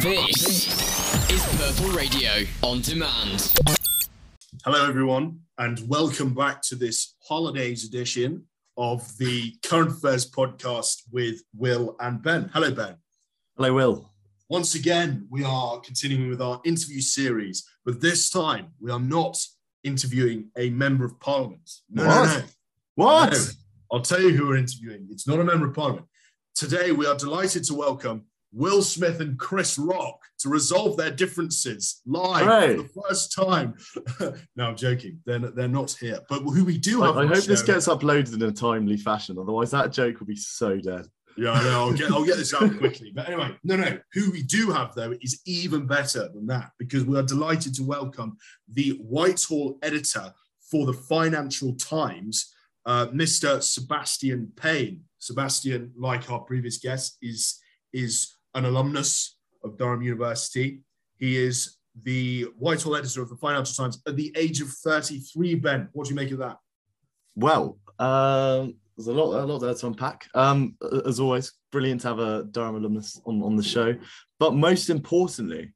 This is Purple Radio on demand. Hello, everyone, and welcome back to this holidays edition of the Current Affairs podcast with Will and Ben. Hello, Ben. Hello, Will. Once again, we are continuing with our interview series, but this time we are not interviewing a member of parliament. No, What? no, no. What? No. I'll tell you who we're interviewing. It's not a member of parliament. Today, we are delighted to welcome Will Smith and Chris Rock to resolve their differences live for the first time. no, I'm joking. They're, they're not here. But who we do have I the hope this gets uploaded in a timely fashion. Otherwise, that joke will be so dead. Yeah, I know. I'll get, I'll get this out quickly. But anyway, no, no. Who we do have, though, is even better than that because we are delighted to welcome the Whitehall editor for the Financial Times, uh, Mr. Sebastian Payne. Sebastian, like our previous guest, is, is an alumnus of Durham University. He is the Whitehall editor of the Financial Times at the age of 33. Ben, what do you make of that? Well, um, there's a lot, a lot there to unpack. Um, as always, brilliant to have a Durham alumnus on, on the show. But most importantly,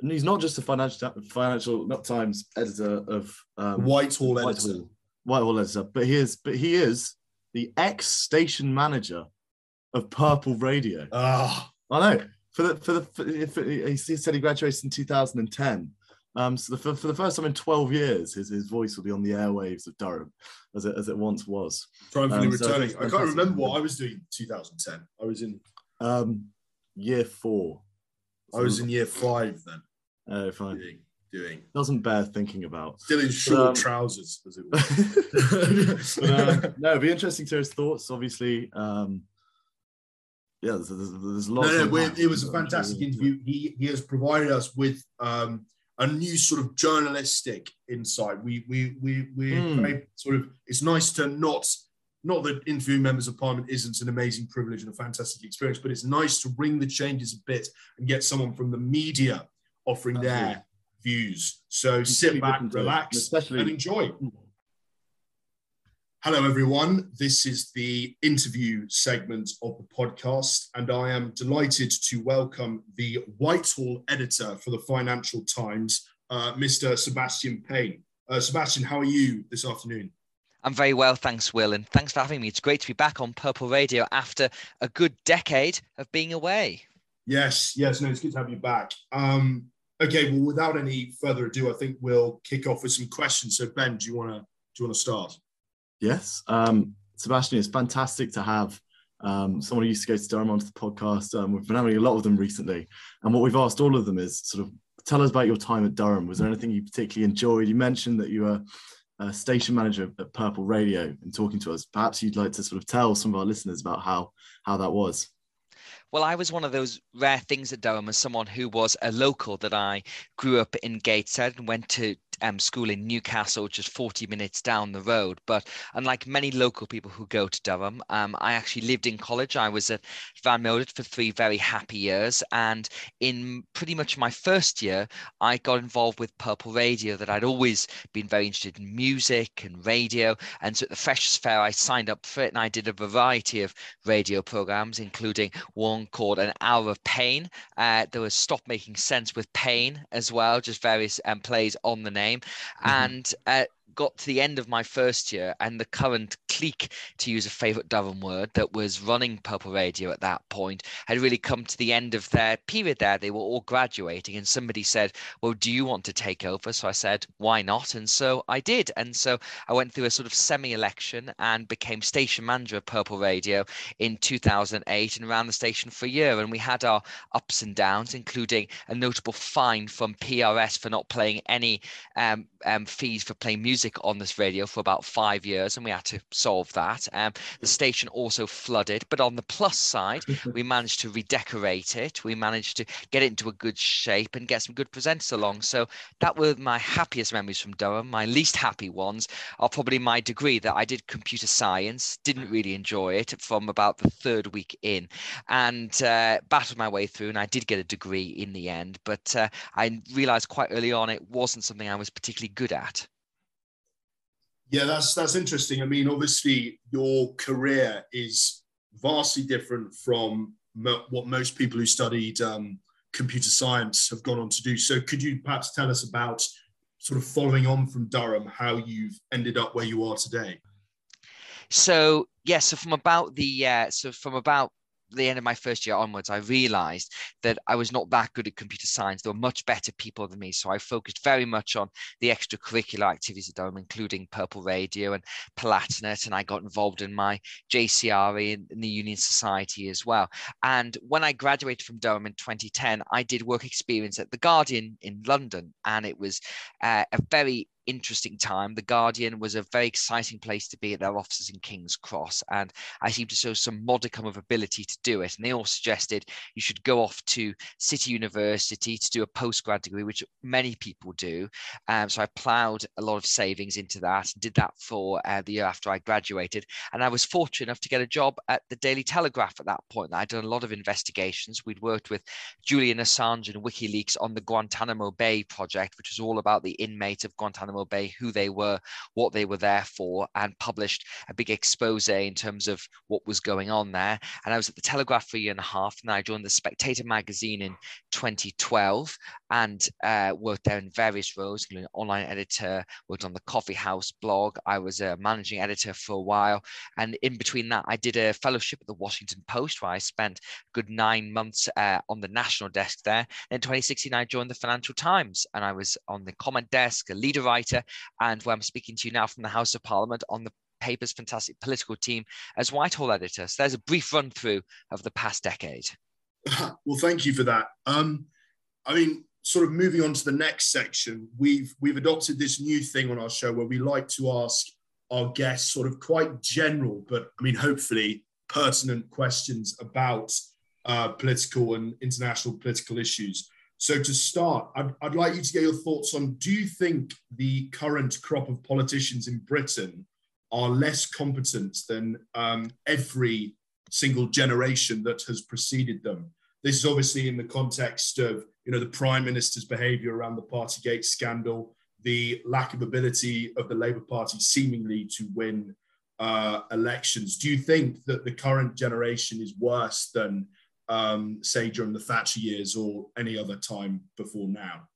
and he's not just a financial financial not Times editor of um, Whitehall editor. Whitehall, Whitehall editor, but he is, but he is the ex station manager of Purple Radio. Ah, I know. For the for the for, for, he said he graduated in 2010. Um, so the, for, for the first time in 12 years, his, his voice will be on the airwaves of Durham, as it as it once was. triumphantly Um, returning. I can't remember what I was doing in 2010. I was in Um, year four. I was in year five then, Oh, fine. doing, doing Doesn't bear thinking about. still in short um, trousers as it was. But, um, no, it'd be interesting to hear his thoughts. Obviously, um, yeah, there's, there's, there's lots. no, no, of- it was a fantastic interview. He he has provided us with um, a new sort of journalistic insight. We we we we Hmm. very sort of. It's nice to not. Not that interviewing members of parliament isn't an amazing privilege and a fantastic experience, but it's nice to ring the changes a bit and get someone from the media offering their Absolutely. views. So sit back, relax, especially- and enjoy. Hello, everyone. This is the interview segment of the podcast, and I am delighted to welcome the Whitehall editor for the Financial Times, uh, Mr. Sebastian Payne. Uh, Sebastian, how are you this afternoon? I'm very well, thanks, Will, and thanks for having me. It's great to be back on Purple Radio after a good decade of being away. Yes, yes, no, it's good to have you back. Um, okay, well, without any further ado, I think we'll kick off with some questions. So, Ben, do you want to do you want to start? Yes, um, Sebastian, it's fantastic to have um, someone who used to go to Durham onto the podcast. Um, we've been having a lot of them recently, and what we've asked all of them is sort of tell us about your time at Durham. Was there anything you particularly enjoyed? You mentioned that you were a station manager at Purple Radio and talking to us. Perhaps you'd like to sort of tell some of our listeners about how how that was. Well, I was one of those rare things at Durham as someone who was a local that I grew up in Gateshead and went to um, school in Newcastle, just 40 minutes down the road. But unlike many local people who go to Durham, um, I actually lived in college. I was at Van Mildert for three very happy years. And in pretty much my first year, I got involved with Purple Radio, that I'd always been very interested in music and radio. And so at the Freshers Fair, I signed up for it and I did a variety of radio programs, including one called An Hour of Pain. Uh, there was Stop Making Sense with Pain as well, just various um, plays on the name. And uh, got to the end of my first year, and the current clique, to use a favourite Durham word, that was running Purple Radio at that point had really come to the end of their period there. They were all graduating, and somebody said, Well, do you want to take over? So I said, Why not? And so I did. And so I went through a sort of semi election and became station manager of Purple Radio in 2008 and ran the station for a year. And we had our ups and downs, including a notable fine from PRS for not playing any um, um, fees for playing music on this radio for about five years, and we had to solve that. Um, the station also flooded, but on the plus side, we managed to redecorate it. We managed to get it into a good shape and get some good presenters along. So that were my happiest memories from Durham. My least happy ones are probably my degree that I did computer science, didn't really enjoy it from about the third week in, and uh, battled my way through, and I did get a degree in the end. But uh, I realised quite early on it wasn't something I was particularly good at. Yeah, that's that's interesting. I mean, obviously, your career is vastly different from mo- what most people who studied um, computer science have gone on to do. So could you perhaps tell us about sort of following on from Durham, how you've ended up where you are today? So yes, yeah, so from about the uh, so from about the end of my first year onwards, I realized that I was not that good at computer science. There were much better people than me. So I focused very much on the extracurricular activities at Durham, including Purple Radio and Palatinate. And I got involved in my JCRE in, in the Union Society as well. And when I graduated from Durham in 2010, I did work experience at The Guardian in London. And it was uh, a very interesting time. The Guardian was a very exciting place to be at their offices in King's Cross, and I seemed to show some modicum of ability to do it. And they all suggested you should go off to City University to do a postgrad degree, which many people do. Um, so I ploughed a lot of savings into that and did that for uh, the year after I graduated. And I was fortunate enough to get a job at the Daily Telegraph at that point. I'd done a lot of investigations. We'd worked with Julian Assange and WikiLeaks on the Guantanamo Bay project, which was all about the inmates of Guantanamo Bay, who they were, what they were there for, and published a big expose in terms of what was going on there. And I was at the Telegraph for a year and a half, and I joined the Spectator magazine in 2012 and uh, worked there in various roles, including online editor, worked on the Coffee House blog. I was a managing editor for a while. And in between that, I did a fellowship at the Washington Post where I spent a good nine months uh, on the national desk there. In 2016, I joined the Financial Times and I was on the comment desk, a leader writer, and where I'm speaking to you now from the House of Parliament on the paper's fantastic political team as Whitehall editor. So there's a brief run through of the past decade. well, thank you for that. Um, I mean, sort of moving on to the next section, we've we've adopted this new thing on our show where we like to ask our guests sort of quite general, but I mean, hopefully pertinent questions about uh, political and international political issues. So to start, I'd, I'd like you to get your thoughts on: Do you think the current crop of politicians in Britain are less competent than um, every single generation that has preceded them? This is obviously in the context of you know the prime minister's behaviour around the Partygate scandal, the lack of ability of the Labour Party seemingly to win uh, elections. Do you think that the current generation is worse than um, say during the Thatcher years or any other time before now?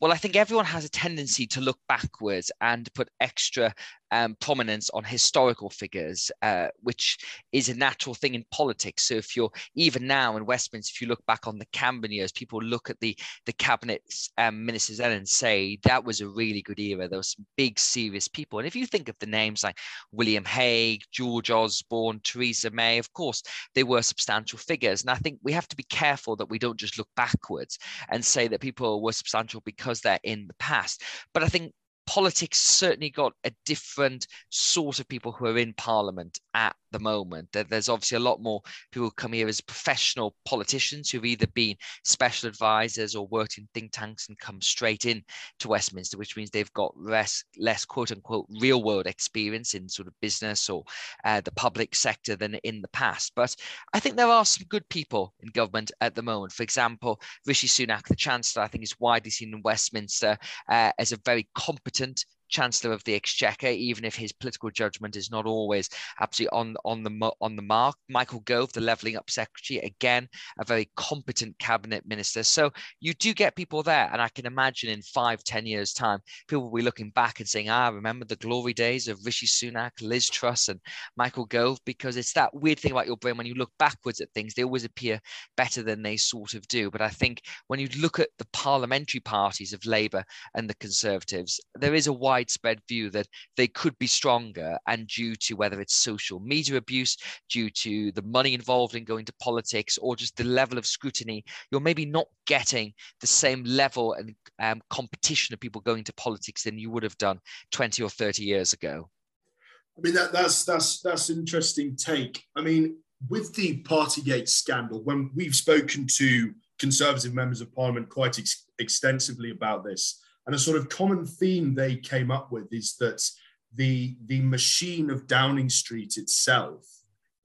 Well, I think everyone has a tendency to look backwards and put extra um, prominence on historical figures, uh, which is a natural thing in politics. So if you're even now in Westminster, if you look back on the Cameron years, people look at the the cabinet um, ministers then and say that was a really good era. There were some big, serious people. And if you think of the names like William Hague, George Osborne, Theresa May, of course, they were substantial figures. And I think we have to be careful that we don't just look backwards and say that people were substantial because they're in the past. But I think politics certainly got a different sort of people who are in parliament at the moment. There's obviously a lot more people come here as professional politicians who've either been special advisors or worked in think tanks and come straight in to Westminster, which means they've got less, less quote unquote real world experience in sort of business or uh, the public sector than in the past. But I think there are some good people in government at the moment. For example, Rishi Sunak, the Chancellor, I think is widely seen in Westminster uh, as a very competent Chancellor of the Exchequer, even if his political judgment is not always absolutely on, on the on the mark. Michael Gove, the Levelling Up Secretary, again a very competent cabinet minister. So you do get people there, and I can imagine in five, ten years' time, people will be looking back and saying, "Ah, remember the glory days of Rishi Sunak, Liz Truss, and Michael Gove," because it's that weird thing about your brain when you look backwards at things, they always appear better than they sort of do. But I think when you look at the parliamentary parties of Labour and the Conservatives, there is a wide widespread view that they could be stronger, and due to whether it's social media abuse, due to the money involved in going to politics, or just the level of scrutiny, you're maybe not getting the same level and um, competition of people going to politics than you would have done 20 or 30 years ago. I mean that, that's that's that's interesting take. I mean, with the Partygate scandal, when we've spoken to Conservative members of Parliament quite ex- extensively about this, and a sort of common theme they came up with is that the, the machine of Downing Street itself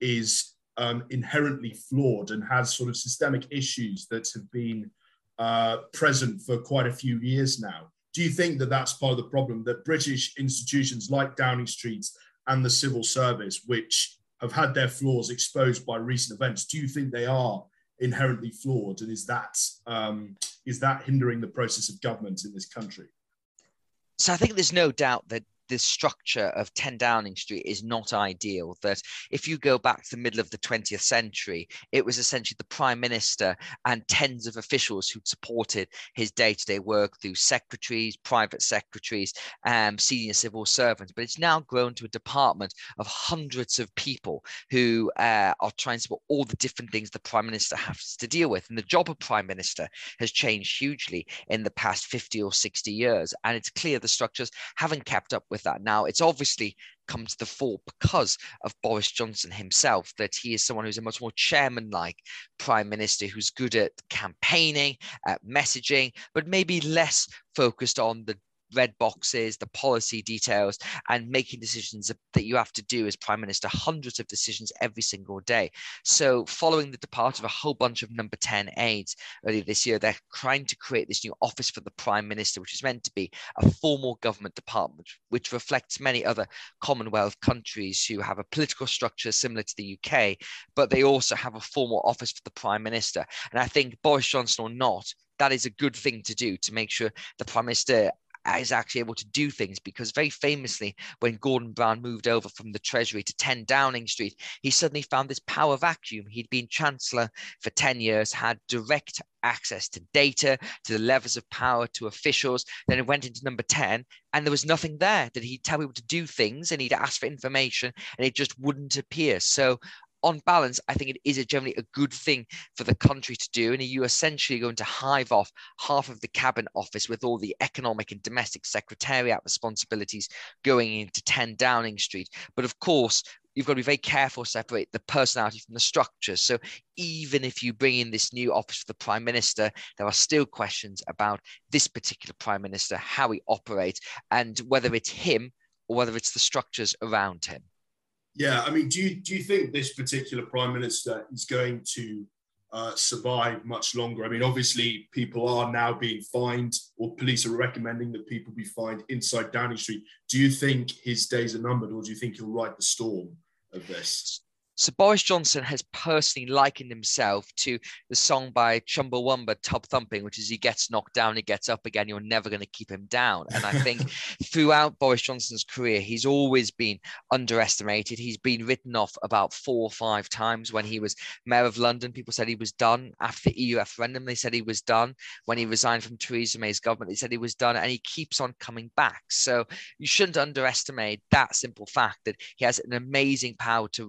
is um, inherently flawed and has sort of systemic issues that have been uh, present for quite a few years now. Do you think that that's part of the problem that British institutions like Downing Street and the civil service, which have had their flaws exposed by recent events, do you think they are inherently flawed, and is that um, is that hindering the process of government in this country? So I think there's no doubt that the structure of 10 Downing Street is not ideal. That if you go back to the middle of the 20th century, it was essentially the prime minister and tens of officials who supported his day to day work through secretaries, private secretaries, um, senior civil servants. But it's now grown to a department of hundreds of people who uh, are trying to support all the different things the prime minister has to deal with. And the job of prime minister has changed hugely in the past 50 or 60 years. And it's clear the structures haven't kept up with that. Now, it's obviously come to the fore because of Boris Johnson himself, that he is someone who's a much more chairman like prime minister who's good at campaigning, at messaging, but maybe less focused on the red boxes, the policy details, and making decisions that you have to do as Prime Minister, hundreds of decisions every single day. So, following the departure of a whole bunch of number 10 aides earlier this year, they're trying to create this new office for the Prime Minister, which is meant to be a formal government department, which reflects many other Commonwealth countries who have a political structure similar to the UK, but they also have a formal office for the Prime Minister. And I think Boris Johnson or not, that is a good thing to do to make sure the prime minister is actually able to do things because very famously when gordon brown moved over from the treasury to 10 downing street he suddenly found this power vacuum. He'd been chancellor for 10 years had direct access to data to the levels of power to officials. Then it went into number 10 and there was nothing there that he'd tell people to do things and he'd ask for information and it just wouldn't appear. So on balance, I think it is a generally a good thing for the country to do. And you essentially going to hive off half of the cabinet office with all the economic and domestic secretariat responsibilities going into 10 Downing Street. But of course, you've got to be very careful to separate the personality from the structure. So even if you bring in this new office for the prime minister, there are still questions about this particular prime minister, how he operates, and whether it's him or whether it's the structures around him. Yeah, I mean, do you do you think this particular prime minister is going to uh, survive much longer? I mean, obviously, people are now being fined, or police are recommending that people be fined inside Downing Street. Do you think his days are numbered, or do you think he'll ride the storm of this? So Boris Johnson has personally likened himself to the song by Chumbawamba, Tub Thumping, which is he gets knocked down, he gets up again, you're never going to keep him down. And I think throughout Boris Johnson's career, he's always been underestimated. He's been written off about four or five times. When he was mayor of London, people said he was done. After the EU referendum, they said he was done. When he resigned from Theresa May's government, they said he was done. And he keeps on coming back. So you shouldn't underestimate that simple fact that he has an amazing power to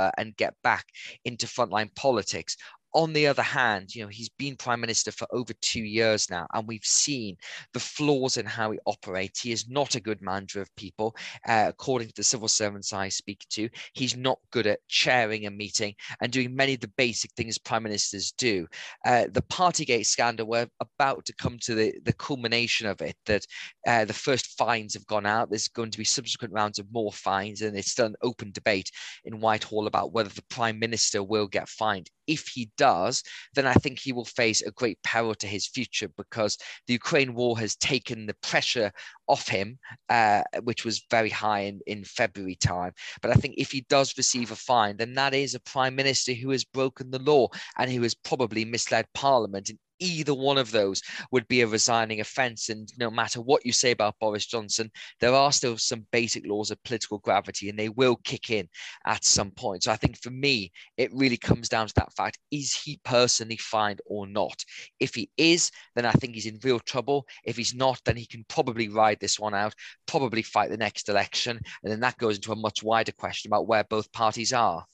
recover and get back into frontline politics. On the other hand, you know, he's been prime minister for over two years now, and we've seen the flaws in how he operates. He is not a good manager of people, uh, according to the civil servants I speak to. He's not good at chairing a meeting and doing many of the basic things prime ministers do. Uh, the Partygate scandal, we're about to come to the, the culmination of it, that uh, the first fines have gone out. There's going to be subsequent rounds of more fines, and it's still an open debate in Whitehall about whether the prime minister will get fined. If he does, then I think he will face a great peril to his future because the Ukraine war has taken the pressure off him, uh, which was very high in, in February time. But I think if he does receive a fine, then that is a prime minister who has broken the law and who has probably misled Parliament in either one of those would be a resigning offence. And no matter what you say about Boris Johnson, there are still some basic laws of political gravity and they will kick in at some point. So I think for me, it really comes down to that fact is he personally fined or not? If he is, then I think he's in real trouble. If he's not, then he can probably ride this one out, probably fight the next election. And then that goes into a much wider question about where both parties are.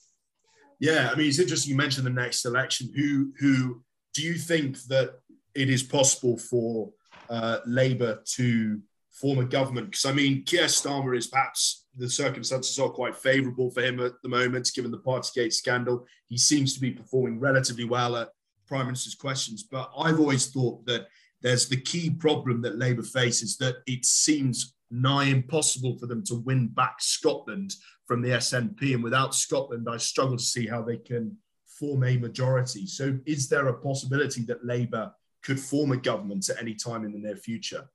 Yeah, I mean, it's interesting you mentioned the next election. Who who do you think that it is possible for uh, Labour to form a government? Because I mean, Keir Starmer is perhaps the circumstances are quite favourable for him at the moment, given the Partygate scandal. He seems to be performing relatively well at Prime Minister's questions. But I've always thought that there's the key problem that Labour faces that it seems nigh impossible for them to win back Scotland from the SNP. And without Scotland, I struggle to see how they can form a majority. So, is there a possibility that Labour could form a government at any time in the near future?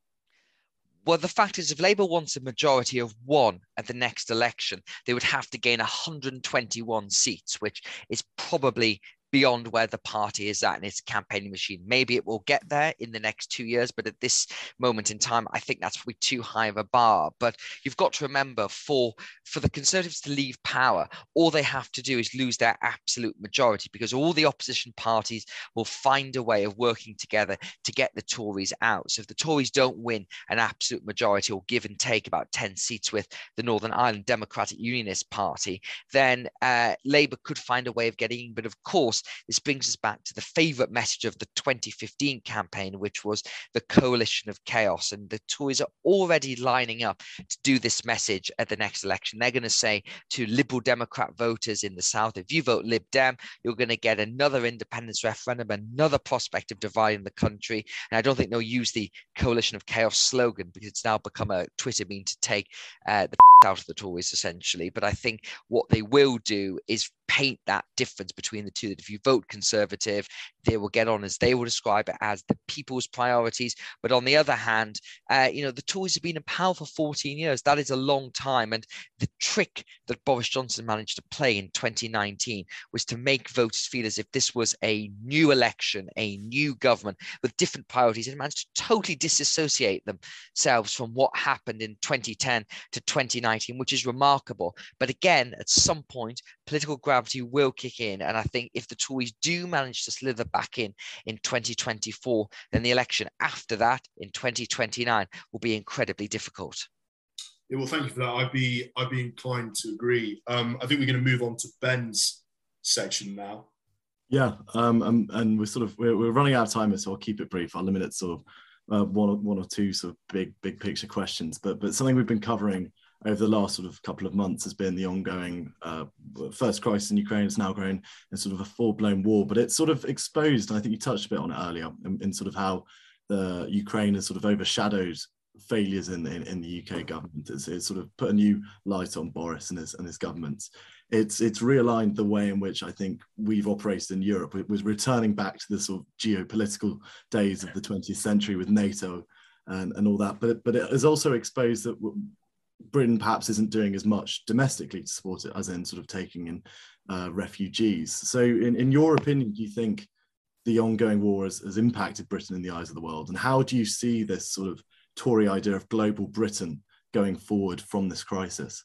Well, the fact is, if Labour wants a majority of one at the next election, they would have to gain 121 seats, which is probably beyond where the party is at in its campaigning machine. Maybe it will get there in the next two years, but at this moment in time, I think that's probably too high of a bar. But you've got to remember for for the Conservatives to leave power, all they have to do is lose their absolute majority because all the opposition parties will find a way of working together to get the Tories out. So if the Tories don't win an absolute majority or give and take about 10 seats with the Northern Ireland Democratic Unionist Party, then uh, Labour could find a way of getting in. But of course, this brings us back to the favourite message of the 2015 campaign, which was the coalition of chaos. And the Tories are already lining up to do this message at the next election. They're going to say to Liberal Democrat voters in the South, if you vote Lib Dem, you're going to get another independence referendum, another prospect of dividing the country. And I don't think they'll use the coalition of chaos slogan because it's now become a Twitter meme to take uh, the out of the Tories essentially. But I think what they will do is paint that difference between the two that if you vote conservative they will get on as they will describe it as the people's priorities. But on the other hand uh, you know the tories have been in power for 14 years. That is a long time. And the trick that boris johnson managed to play in 2019 was to make voters feel as if this was a new election a new government with different priorities and managed to totally disassociate themselves from what happened in 2010 to 2019 which is remarkable. But again at some point political gravity will kick in. And I think if the Tories do manage to slither back in in 2024, then the election after that in 2029 will be incredibly difficult. Yeah, well, thank you for that. I'd be I'd be inclined to agree. Um, I think we're going to move on to Ben's section now. Yeah, um, and, and we're sort of we're, we're running out of time, so I'll keep it brief. I'll limit it sort of uh, one or one or two sort of big big picture questions. But but something we've been covering over the last sort of couple of months has been the ongoing uh, first crisis in Ukraine. It's now grown in sort of a full blown war, but it's sort of exposed, and I think you touched a bit on it earlier, in, in sort of how the Ukraine has sort of overshadowed failures in, in, in the UK government. It's, it's, sort of put a new light on Boris and his, and his government. It's, it's realigned the way in which I think we've operated in Europe. It was returning back to the sort of geopolitical days of the 20th century with NATO and, and all that. But, but it has also exposed that Britain perhaps isn't doing as much domestically to support it as in sort of taking in uh, refugees. So, in, in your opinion, do you think the ongoing war has, has impacted Britain in the eyes of the world? And how do you see this sort of Tory idea of global Britain going forward from this crisis?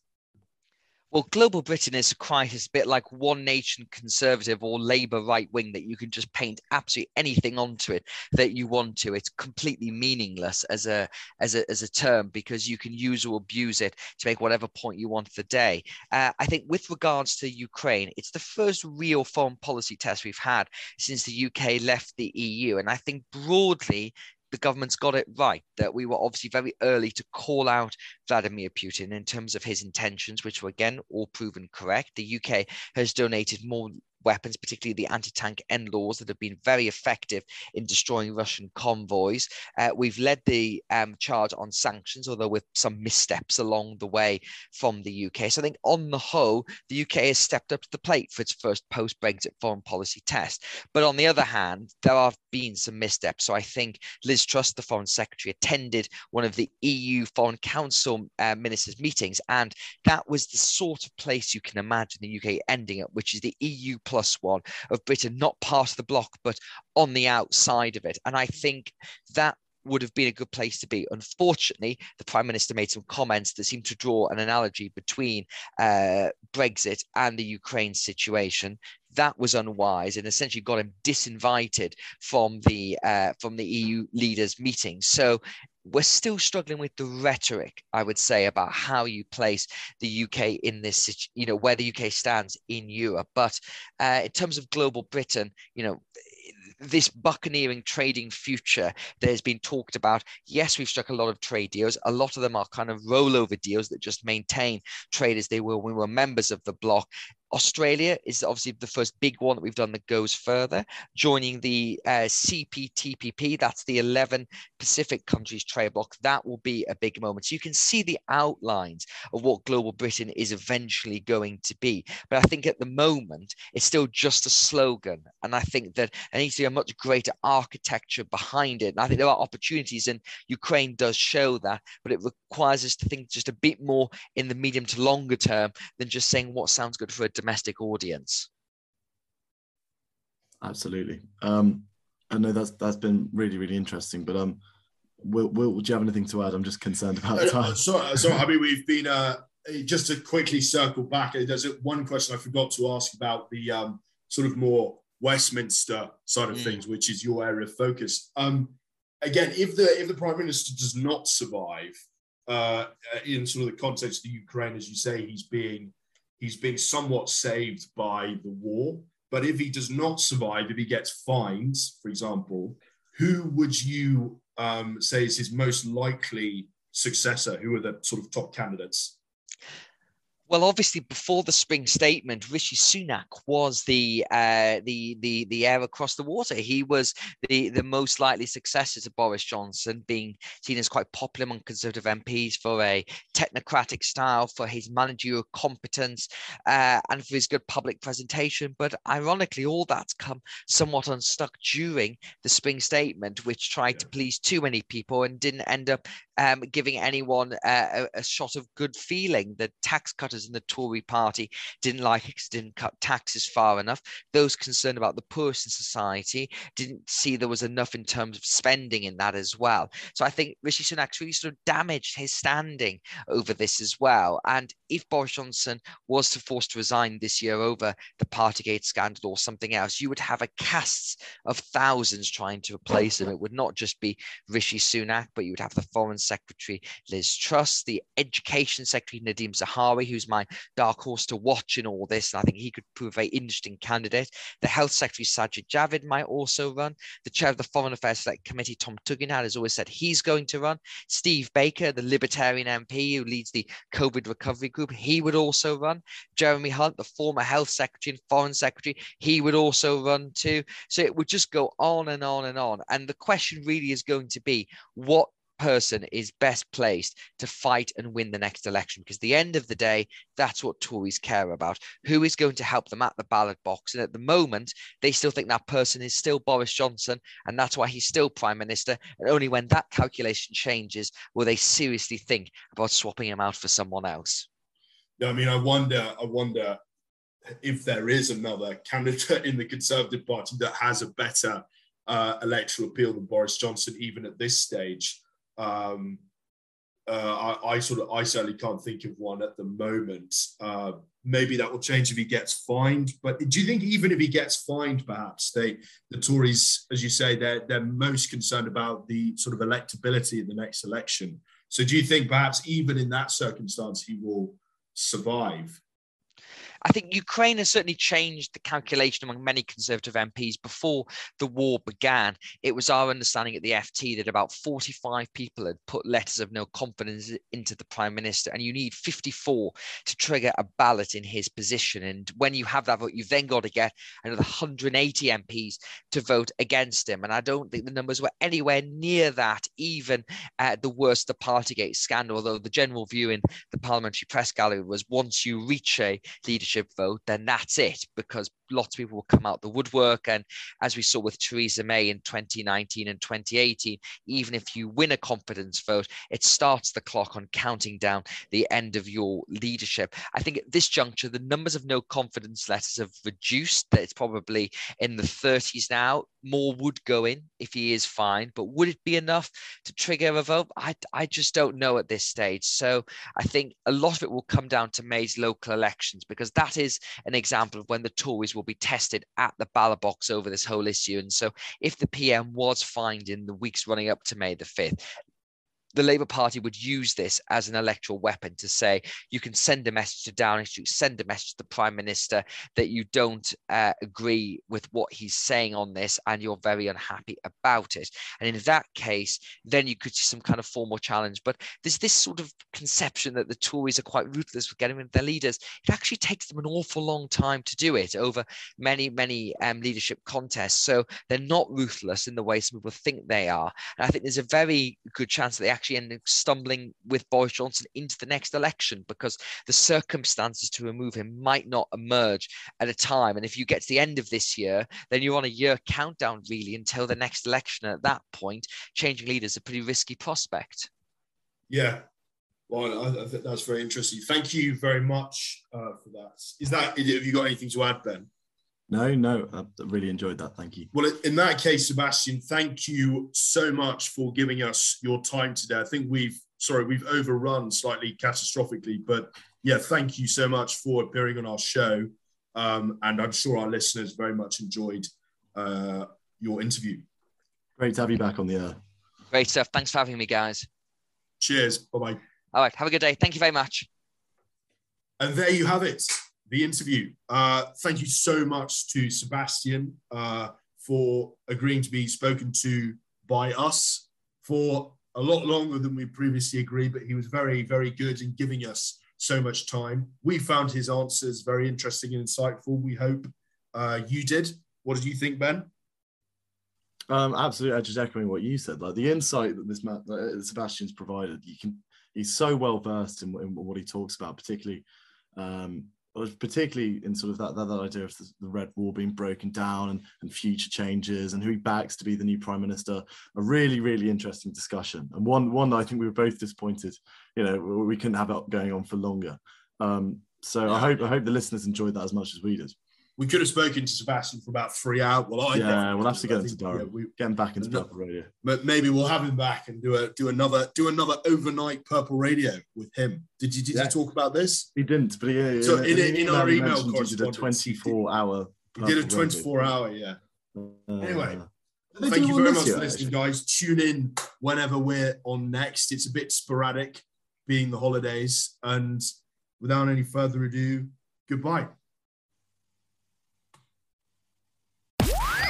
Well, global Britain is quite a bit like one nation conservative or Labour right wing that you can just paint absolutely anything onto it that you want to. It's completely meaningless as a as a as a term because you can use or abuse it to make whatever point you want the day. Uh, I think with regards to Ukraine, it's the first real foreign policy test we've had since the UK left the EU, and I think broadly the government's got it right that we were obviously very early to call out Vladimir Putin in terms of his intentions, which were again all proven correct. The UK has donated more weapons, particularly the anti-tank NLAWs that have been very effective in destroying Russian convoys. Uh, we've led the um, charge on sanctions, although with some missteps along the way from the UK. So I think on the whole, the UK has stepped up to the plate for its first post-Brexit foreign policy test. But on the other hand, there have been some missteps. So I think Liz Truss, the Foreign Secretary, attended one of the EU Foreign Council uh, ministers' meetings, and that was the sort of place you can imagine the UK ending up, which is the EU plus plus one of Britain, not part of the bloc, but on the outside of it. And I think that would have been a good place to be. Unfortunately, the Prime Minister made some comments that seemed to draw an analogy between uh, Brexit and the Ukraine situation. That was unwise and essentially got him disinvited from the uh, from the EU leaders' meeting. So we're still struggling with the rhetoric, I would say, about how you place the UK in this, you know, where the UK stands in Europe. But uh, in terms of global Britain, you know, this buccaneering trading future that has been talked about. Yes, we've struck a lot of trade deals. A lot of them are kind of rollover deals that just maintain trade as they were when we were members of the bloc. Australia is obviously the first big one that we've done that goes further, joining the uh, CPTPP. That's the 11 Pacific countries trade bloc. That will be a big moment. So you can see the outlines of what global Britain is eventually going to be. But I think at the moment, it's still just a slogan. And I think that there needs to be a much greater architecture behind it. And I think there are opportunities, and Ukraine does show that, but it requires us to think just a bit more in the medium to longer term than just saying what sounds good for a domestic audience. Absolutely. Um, I know that's that's been really really interesting. But um, Will, Will, do you have anything to add? I'm just concerned about Uh, time. so, so I mean, we've been uh, just to quickly circle back. uh, There's one question I forgot to ask about the um, sort of more Westminster side of Mm. things, which is your area of focus. Um, again, if the if the prime minister does not survive uh, in sort of the context of the Ukraine, as you say, he's being he's been somewhat saved by the war. But if he does not survive, if he gets fined, for example, who would you um, say is his most likely successor? Who are the sort of top candidates? Well, obviously, before the spring statement, Rishi Sunak was the uh, the the the heir across the water. He was the the most likely successor to Boris Johnson, being seen as quite popular among Conservative MPs for a technocratic style, for his managerial competence, uh, and for his good public presentation. But ironically, all that's come somewhat unstuck during the spring statement, which tried to please too many people and didn't end up um, giving anyone uh, a, a shot of good feeling. The tax cutters in the Tory party didn't like it because it didn't cut taxes far enough. Those concerned about the poorest in society didn't see there was enough in terms of spending in that as well. So I think Rishi Sunak really sort of damaged his standing over this as well. And if Boris Johnson was to force to resign this year over the Partygate scandal or something else, you would have a cast of thousands trying to replace him. It would not just be Rishi Sunak, but you would have the Foreign Secretary Liz Truss, the Education Secretary Nadhim Zahawi, who's my dark horse to watch in all this, and I think he could prove a very interesting candidate. The Health Secretary Sajid Javid might also run. The chair of the Foreign Affairs Select Committee, Tom Tugendhat, has always said he's going to run. Steve Baker, the Libertarian MP who leads the COVID recovery group, he would also run. Jeremy Hunt, the former Health Secretary and Foreign Secretary, he would also run too. So it would just go on and on and on. And the question really is going to be what person is best placed to fight and win the next election because the end of the day that's what tories care about. Who is going to help them at the ballot box? And at the moment they still think that person is still boris johnson and that's why he's still prime minister. And only when that calculation changes will they seriously think about swapping him out for someone else. I mean, I wonder, I wonder if there is another candidate in the Conservative Party that has a better uh, electoral appeal than Boris Johnson, even at this stage. Um, uh, I, I, sort of, I certainly can't think of one at the moment. Uh, maybe that will change if he gets fined. But do you think even if he gets fined, perhaps they, the Tories, as you say, they're they're most concerned about the sort of electability in the next election. So do you think perhaps even in that circumstance he will survive? I think Ukraine has certainly changed the calculation among many Conservative MPs. Before the war began, it was our understanding at the FT that about 45 people had put letters of no confidence into the Prime Minister, and you need 54 to trigger a ballot in his position. And when you have that vote, you've then got to get another 180 MPs to vote against him. And I don't think the numbers were anywhere near that, even at the worst, the Partygate scandal, although the general view in the Parliamentary Press Gallery was once you reach a leadership vote, then that's it, because lots of people will come out the woodwork. And as we saw with Theresa May in 2019 and 2018, even if you win a confidence vote, it starts the clock on counting down the end of your leadership. I think at this juncture, the numbers of no confidence letters have reduced, that it's probably in the 30s now. More would go in if he is fine, but would it be enough to trigger a vote? I, I just don't know at this stage. So I think a lot of it will come down to May's local elections because that is an example of when the Tories will be tested at the ballot box over this whole issue. And so if the PM was fined in the weeks running up to May the 5th, the Labour Party would use this as an electoral weapon to say you can send a message to Downing Street, send a message to the Prime Minister that you don't uh, agree with what he's saying on this and you're very unhappy about it. And in that case, then you could see some kind of formal challenge. But there's this sort of conception that the Tories are quite ruthless with getting rid of their leaders. It actually takes them an awful long time to do it over many, many um, leadership contests. So they're not ruthless in the way some people think they are. And I think there's a very good chance that they actually end up stumbling with Boris Johnson into the next election because the circumstances to remove him might not emerge at a time. And if you get to the end of this year, then you're on a year countdown really until the next election. And at that point, changing leaders is a pretty risky prospect. Yeah. Well, I, I think that's very interesting. Thank you very much uh, for that. Is that have you got anything to add, Ben? No, no, I really enjoyed that. Thank you. Well, in that case, Sebastian, thank you so much for giving us your time today. I think we've, sorry, we've overrun slightly catastrophically, but yeah, thank you so much for appearing on our show. Um, and I'm sure our listeners very much enjoyed uh, your interview. Great to have you back on the air. Great stuff. Thanks for having me, guys. Cheers. Bye bye. All right. Have a good day. Thank you very much. And there you have it, the interview. Uh, thank you so much to Sebastian uh, for agreeing to be spoken to by us for a lot longer than we previously agreed, but he was very, very good in giving us so much time. We found his answers very interesting and insightful. We hope uh, you did. What did you think, Ben? Um, absolutely, I'm just echoing what you said. Like the insight that this man, uh, Sebastian's provided, you can. He's so well versed in, in, what he talks about, particularly, um, particularly in sort of that, that, that idea of the, the, Red Wall being broken down and, and future changes and who he backs to be the new prime minister. A really, really interesting discussion, and one one that I think we were both disappointed. You know, we couldn't have it going on for longer. Um, so. I hope I hope the listeners enjoyed that as much as we did we could have spoken to Sebastian for about three hours. Well, I yeah, we'll have to get him to Durham. Yeah, we, get him back into Purple Radio. But maybe we'll have him back and do a do another do another overnight Purple Radio with him. Did you did yeah. you talk about this? He didn't, but yeah. So in, in, in our email correspondence, he did a twenty four hour. He did a twenty four hour, yeah. Uh, anyway. Thank you very much for listening, actually. guys. Tune in whenever we're on next. It's a bit sporadic, being the holidays. And without any further ado, goodbye.